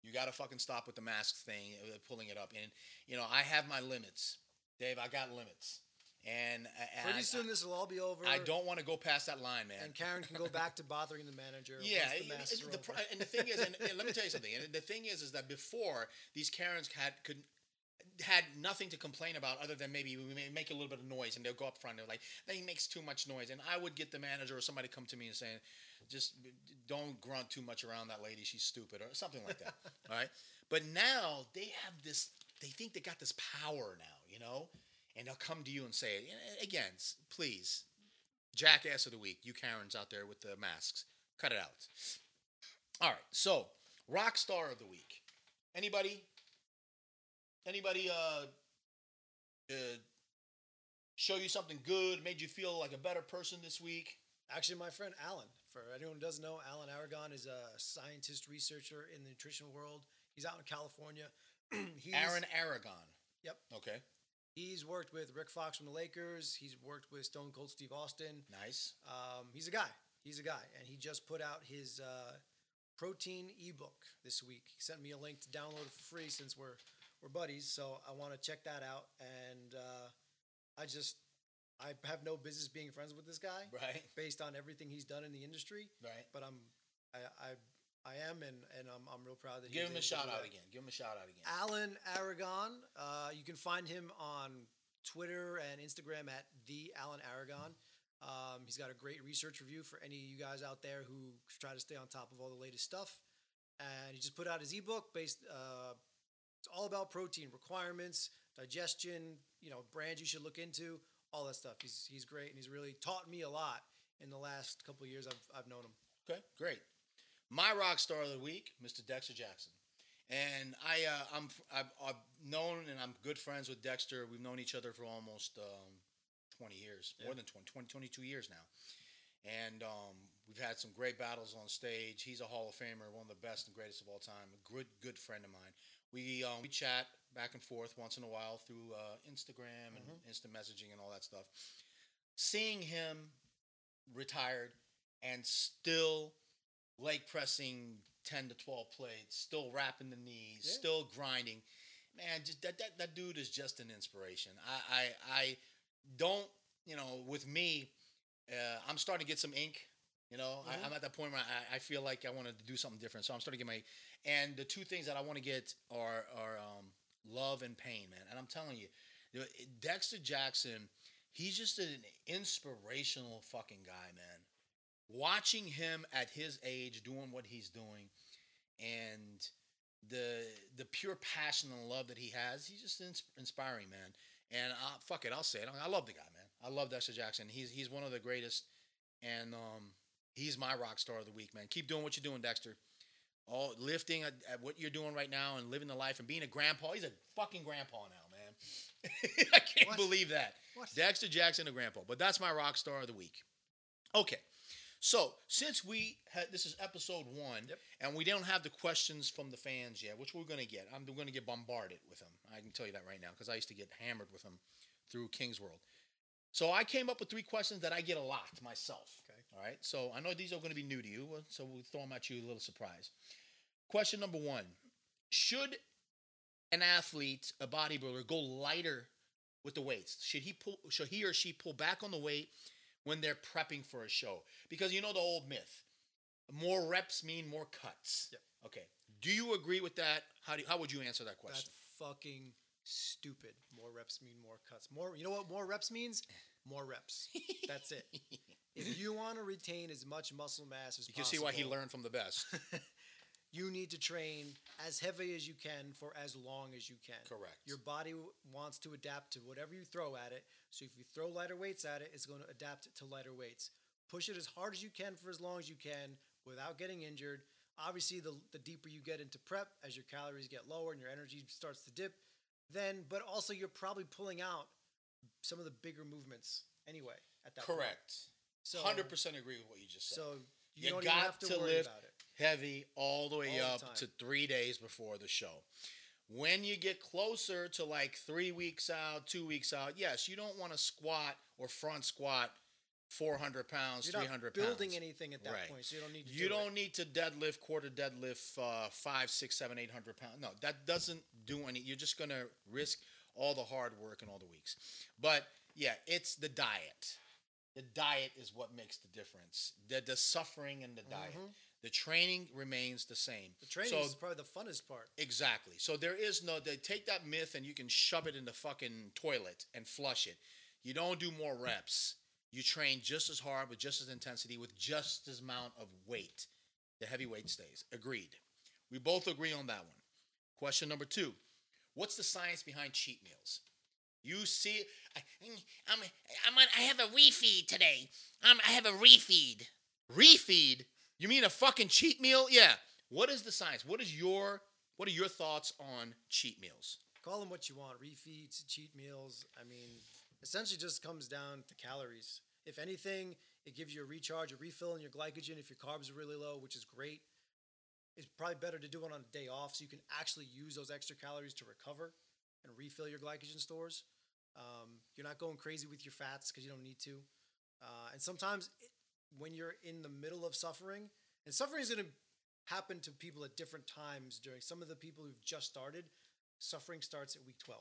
you gotta fucking stop with the mask thing, uh, pulling it up. And you know, I have my limits, Dave. I got limits, and, and pretty I, soon this will all be over I, don't want to go past that line, man. and karen can go back to bothering the manager Yeah, the it- the, and the thing is, and, and let me tell you something. And the thing is, is that before these Karens had could had nothing to complain about other than maybe we may make a little bit of noise, and they'll go up front. And they're like, "He makes too much noise," and I would get the manager or somebody come to me and saying, "Just don't grunt too much around that lady. She's stupid," or something like that. all right. But now they have this. They think they got this power now, you know, and they'll come to you and say. Again, please, jackass of the week, you Karens out there with the masks, cut it out. All right, so rock star of the week. Anybody? Anybody? Uh, uh, show you something good, made you feel like a better person this week. Actually, my friend Alan, for anyone who doesn't know, Alan Aragon is a scientist researcher in the nutrition world. He's out in California. He's, Aaron Aragon. Yep. Okay. He's worked with Rick Fox from the Lakers. He's worked with Stone Cold Steve Austin. Nice. Um, he's a guy. He's a guy, and he just put out his uh, protein ebook this week. He sent me a link to download it for free since we're we're buddies. So I want to check that out. And uh, I just I have no business being friends with this guy Right. based on everything he's done in the industry. Right. But I'm I I, I am, and and I'm I'm real proud that Give him a shout out again. Give him a shout out again. Alan Aragon. Uh, you can find him on Twitter and Instagram at the Alan Aragon. Um, he's got a great research review for any of you guys out there who try to stay on top of all the latest stuff. And he just put out his ebook based. Uh, it's all about protein requirements, digestion. You know, brands you should look into, all that stuff. He's he's great, and he's really taught me a lot in the last couple of years I've I've known him. Okay, great. My rock star of the week, Mr. Dexter Jackson, and I, uh, I'm, I've, I've known and I'm good friends with Dexter. We've known each other for almost um, 20 years, more Yeah. than 20, 20, 22 years now, and um, we've had some great battles on stage. He's a Hall of Famer, one of the best and greatest of all time. A good, good friend of mine. We um, we chat back and forth once in a while through uh, Instagram and instant messaging and all that stuff. Seeing him retired and still leg pressing 10 to 12 plates, still wrapping the knees, Yeah. still grinding. Man, just that, that that dude is just an inspiration. I I, I don't, you know, with me, uh, I'm starting to get some ink. You know, Mhm. I, I'm at that point where I, I feel like I want to do something different. So I'm starting to get my, and the two things that I want to get are are um, love and pain, man. And I'm telling you, Dexter Jackson, he's just an inspirational fucking guy, man. Watching him at his age doing what he's doing, and the the pure passion and love that he has, he's just ins- inspiring, man. And uh, fuck it, I'll say it. I love the guy, man. I love Dexter Jackson. He's he's one of the greatest, and um, he's my rock star of the week, man. Keep doing what you're doing, Dexter. All lifting at, at what you're doing right now and living the life and being a grandpa. He's a fucking grandpa now, man. I can't What? believe that. What? Dexter Jackson, a grandpa. But that's my rock star of the week. Okay. So since we had this is episode one, Yep. and we don't have the questions from the fans yet, which we're gonna get. I'm gonna get bombarded with them. I can tell you that right now because I used to get hammered with them through King's World. So I came up with three questions that I get a lot myself. All right. So I know these are going to be new to you, so we'll throw them at you a little surprise. Question number one: Should an athlete, a bodybuilder, go lighter with the weights? Should he pull? Should he or she pull back on the weight when they're prepping for a show? Because you know the old myth: more reps mean more cuts. Yep. Okay. Do you agree with that? How do how would you answer that question? That's fucking stupid. More reps mean more cuts. More, you know what more reps means? More reps. That's it. If you want to retain as much muscle mass as possible you can possible, see why he learned from the best. you need to train as heavy as you can for as long as you can. Correct. Your body w- wants to adapt to whatever you throw at it. So if you throw lighter weights at it, it's going to adapt to lighter weights. Push it as hard as you can for as long as you can without getting injured. Obviously, the, the deeper you get into prep, as your calories get lower and your energy starts to dip, then, but also you're probably pulling out some of the bigger movements anyway at that point. So, Hundred percent agree with what you just said. So you, You don't got have to, to lift heavy all the way All up time. to three days before the show. When you get closer to like three weeks out, two weeks out, yes, you don't want to squat or front squat 400 pounds, You're 300 not building pounds. anything at that Right. point, so you don't need to. You do don't need to deadlift, quarter deadlift, uh, five, six, seven, eight hundred pounds. No, that doesn't do any. You're just gonna risk all the hard work and all the weeks. But yeah, it's the diet. The diet is what makes the difference. The the suffering and the diet. Mhm. The training remains the same. The training So- is probably the funnest part. Exactly. So there is no. They take that myth and you can shove it in the fucking toilet and flush it. You don't do more reps. You train just as hard with just as intensity with just as amount of weight. The heavy weight stays. Agreed. We both agree on that one. Question number two: What's the science behind cheat meals? You see, I, I'm, I'm on, I have a refeed today. Um, I have a refeed. Refeed? You mean a fucking cheat meal? Yeah. What is the science? What is your what are your thoughts on cheat meals? Call them what you want refeeds, cheat meals. I mean, essentially just comes down to calories. If anything, it gives you a recharge, a refill in your glycogen if your carbs are really low, which is great. It's probably better to do it on a day off so you can actually use those extra calories to recover and refill your glycogen stores. Um, you're not going crazy with your fats because you don't need to. Uh, and sometimes it, when you're in the middle of suffering, and suffering is going to happen to people at different times during some of the people who've just started, suffering starts at week 12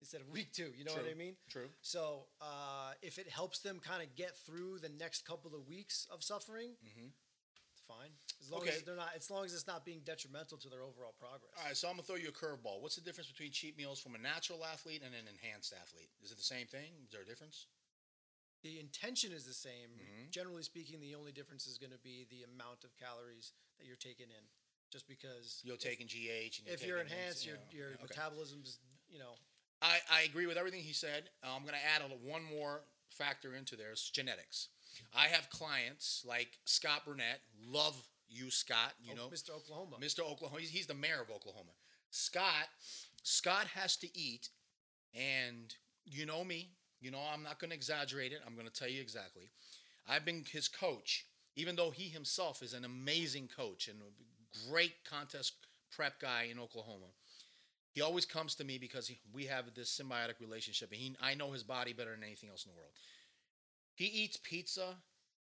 instead of week two. You know what I mean? True. So uh, if it helps them kind of get through the next couple of weeks of suffering, Mhm. Fine. As long Okay. as they're not, as long as it's not being detrimental to their overall progress. All right, so I'm gonna throw you a curveball. What's the difference between cheat meals from a natural athlete and an enhanced athlete? Is it the same thing? Is there a difference? The intention is the same. Mhm. Generally speaking, the only difference is going to be the amount of calories that you're taking in. Just because You're if- taking GH, and you're if you're enhanced, you your know, your yeah, okay. metabolism's you know I, I agree with everything he said. Uh, I'm going to add a, one more factor into there genetics. I have clients like Scott Burnett. Love you, Scott. You oh, know, Mr. Oklahoma. Mr. Oklahoma. He's, he's the mayor of Oklahoma. Scott, Scott has to eat, and you know me. You know I'm not going to exaggerate it. I'm going to tell you exactly. I've been his coach, even though he himself is an amazing coach and a great contest prep guy in Oklahoma. He always comes to me because he, we have this symbiotic relationship, and he, I know his body better than anything else in the world. He eats pizza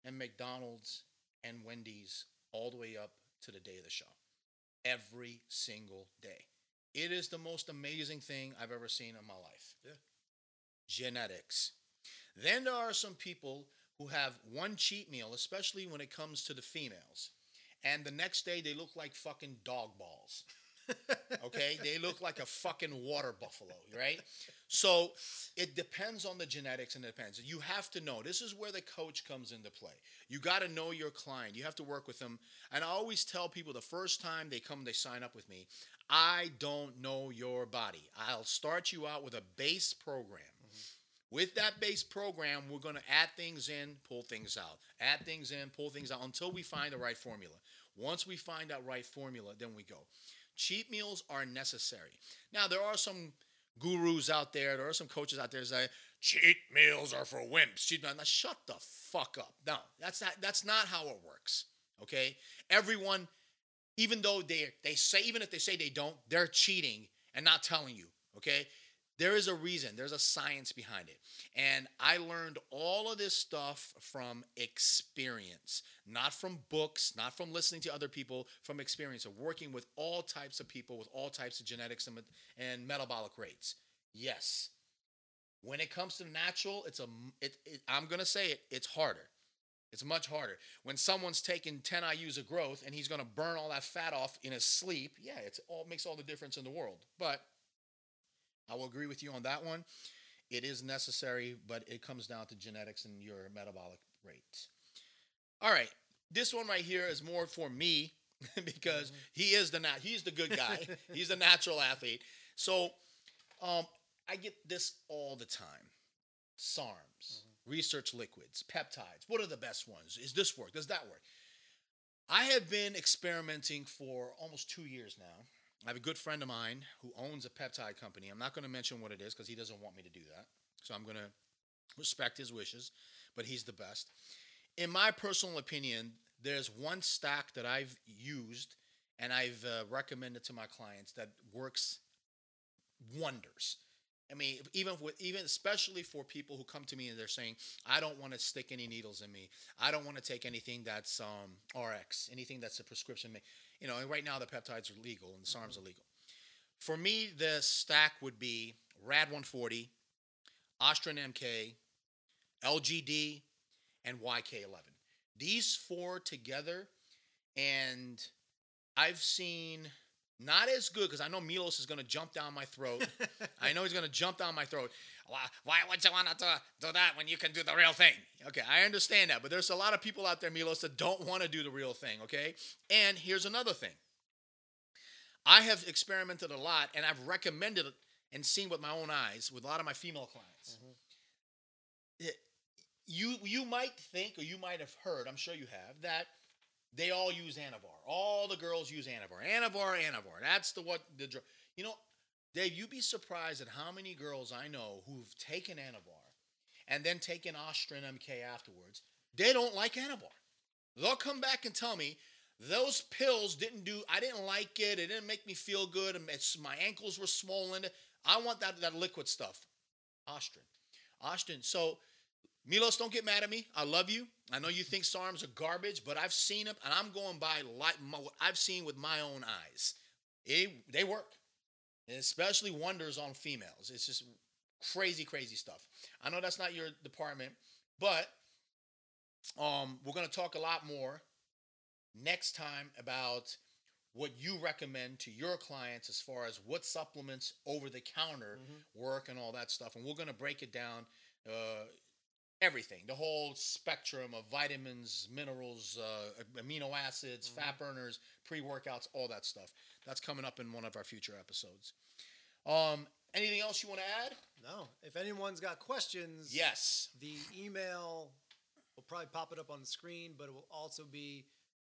and McDonald's and Wendy's all the way up to the day of the show every single day. It is the most amazing thing I've ever seen in my life. Yeah. Genetics. Then there are some people who have one cheat meal, especially when it comes to the females, and the next day they look like fucking dog balls. Okay? they look like a fucking water buffalo, right? So it depends on the genetics and it depends. You have to know. This is where the coach comes into play. You got to know your client. You have to work with them. And I always tell people the first time they come, they sign up with me, I don't know your body. I'll start you out with a base program. Mm-hmm. With that base program, we're going to add things in, pull things out, add things in, pull things out until we find the right formula. Once we find that right formula, then we go. Cheat meals are necessary. Now, there are some gurus out there, there are some coaches out there that say cheat meals are for wimps. Cheat meals. Now, shut the fuck up. No, that's not that's not how it works. Okay? Everyone, even though they they say, even if they say they don't, they're cheating and not telling you. Okay? There is a reason, there's a science behind it. And I learned all of this stuff from experience, not from books, not from listening to other people, from experience of working with all types of people with all types of genetics and, and metabolic rates. Yes. When it comes to natural, it's a it, it I'm going to say it, it's harder. It's much harder. When someone's taking 10 IUs of growth and he's going to burn all that fat off in his sleep, yeah, it's all makes all the difference in the world. But I will agree with you on that one. It is necessary, but it comes down to genetics and your metabolic rates. All right, this one right here is more for me because he is the nat- he's the good guy. he's the natural athlete. So, um, I get this all the time. SARMs, research liquids, peptides. What are the best ones? Is this work? Does that work? I have been experimenting for almost two years now. I have a good friend of mine who owns a peptide company. I'm not going to mention what it is because he doesn't want me to do that. So I'm going to respect his wishes, but he's the best. In my personal opinion, there's one stock that I've used and I've uh, recommended to my clients that works wonders. I mean, even with even especially for people who come to me and they're saying, "I don't want to stick any needles in me. I don't want to take anything that's um, RX, anything that's a prescription." You know, and right now the peptides are legal and the SARMs are legal. For me, the stack would be Rad 140, Ostarine MK, LGD, and YK11. These four together, and I've seen not as good because I know Milos is going to jump down my throat. I know he's going to jump down my throat. Why, why would you want to do, that when you can do the real thing? Okay, I understand that, but there's a lot of people out there, Milos, that don't want to do the real thing, okay? And here's another thing I have experimented a lot and I've recommended it and seen with my own eyes with a lot of my female clients. It- you, you might think, or you might have heard, I'm sure you have, that they all use Anavar. All the girls use Anavar. Anavar, Anavar. That's the what the drug. You know, Dave, you'd be surprised at how many girls I know who've taken Anavar and then taken Ostarine MK afterwards. They don't like Anavar. They'll come back and tell me those pills didn't do. I didn't like it. It didn't make me feel good. It's, my ankles were swollen. I want that that liquid stuff. Ostarine. Ostarine. So, Milos, don't get mad at me. I love you. I know you think SARMs are garbage, but I've seen them, and I'm going by what I've seen with my own eyes. It, they work, and especially wonders on females. It's just crazy, crazy stuff. I know that's not your department, but um, we're going to talk a lot more next time about what you recommend to your clients as far as what supplements over the counter Mhm. work and all that stuff. And we're going to break it down uh, everything, the whole spectrum of vitamins, minerals, uh, amino acids, fat burners, pre workouts, all that stuff. That's coming up in one of our future episodes. Um, anything else you want to add? No. If anyone's got questions, Yes. the email will probably pop it up on the screen, but it will also be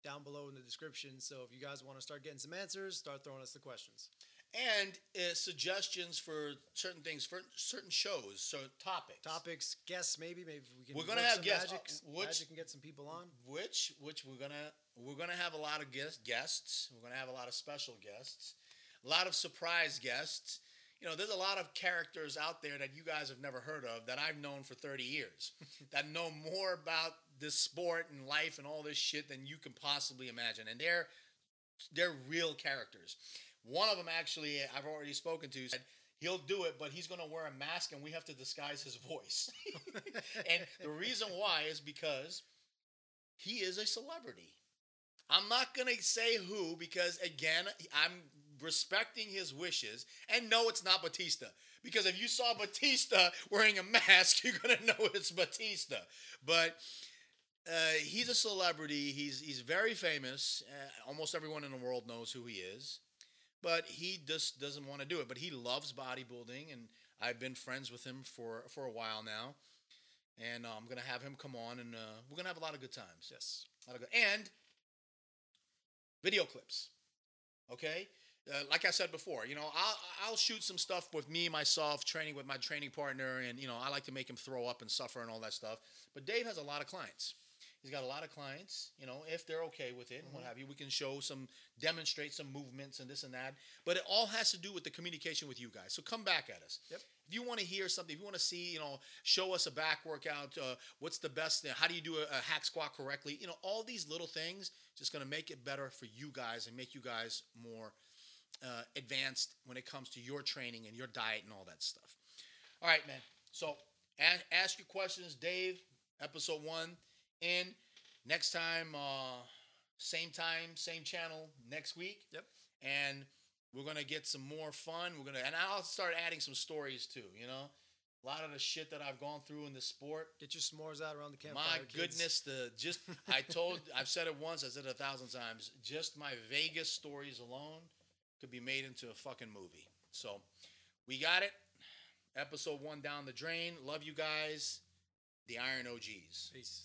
down below in the description. So if you guys want to start getting some answers, start throwing us the questions. And uh, suggestions for certain things, for certain shows, so topics. Topics, guests, maybe. Maybe we can. We're gonna have guests, Magic, uh, which- magic and get some people on. which which we're gonna we're gonna have a lot of guest, guests we're gonna have a lot of special guests a lot of surprise guests you know there's a lot of characters out there that you guys have never heard of that i've known for 30 years that know more about this sport and life and all this shit than you can possibly imagine and they're they're real characters one of them actually i've already spoken to said he'll do it but he's going to wear a mask and we have to disguise his voice and the reason why is because he is a celebrity. I'm not going to say who because, again, I'm respecting his wishes. And no, it's not Batista. Because if you saw Batista wearing a mask, you're going to know it's Batista. But uh, he's a celebrity. He's, he's very famous. Uh, almost everyone in the world knows who he is. But he just doesn't want to do it. But he loves bodybuilding. And I've been friends with him for, for a while now. And uh, I'm going to have him come on, and uh, we're going to have a lot of good times. Yes. A lot of good. And video clips. Okay? Uh, like I said before, you know, I'll, I'll shoot some stuff with me, myself, training with my training partner, and, you know, I like to make him throw up and suffer and all that stuff. But Dave has a lot of clients. He's got a lot of clients, you know, if they're okay with it and what have you, we can show some, demonstrate some movements and this and that. But it all has to do with the communication with you guys. So come back at us. Yep. If you want to hear something, if you want to see, you know, show us a back workout, uh, what's the best, uh, how do you do a, a hack squat correctly? You know, all these little things just going to make it better for you guys and make you guys more uh, advanced when it comes to your training and your diet and all that stuff. All right, man. So ask your questions, Dave. Episode one in next time, uh, same time, same channel next week. Yep. And we're gonna get some more fun. We're gonna, and I'll start adding some stories too. You know, a lot of the shit that I've gone through in the sport. Get your s'mores out around the campfire. My kids. goodness, the just I told I've said it once, I said it a thousand times. Just my Vegas stories alone could be made into a fucking movie. So we got it. Episode one down the drain. Love you guys. The Iron OGs. Peace.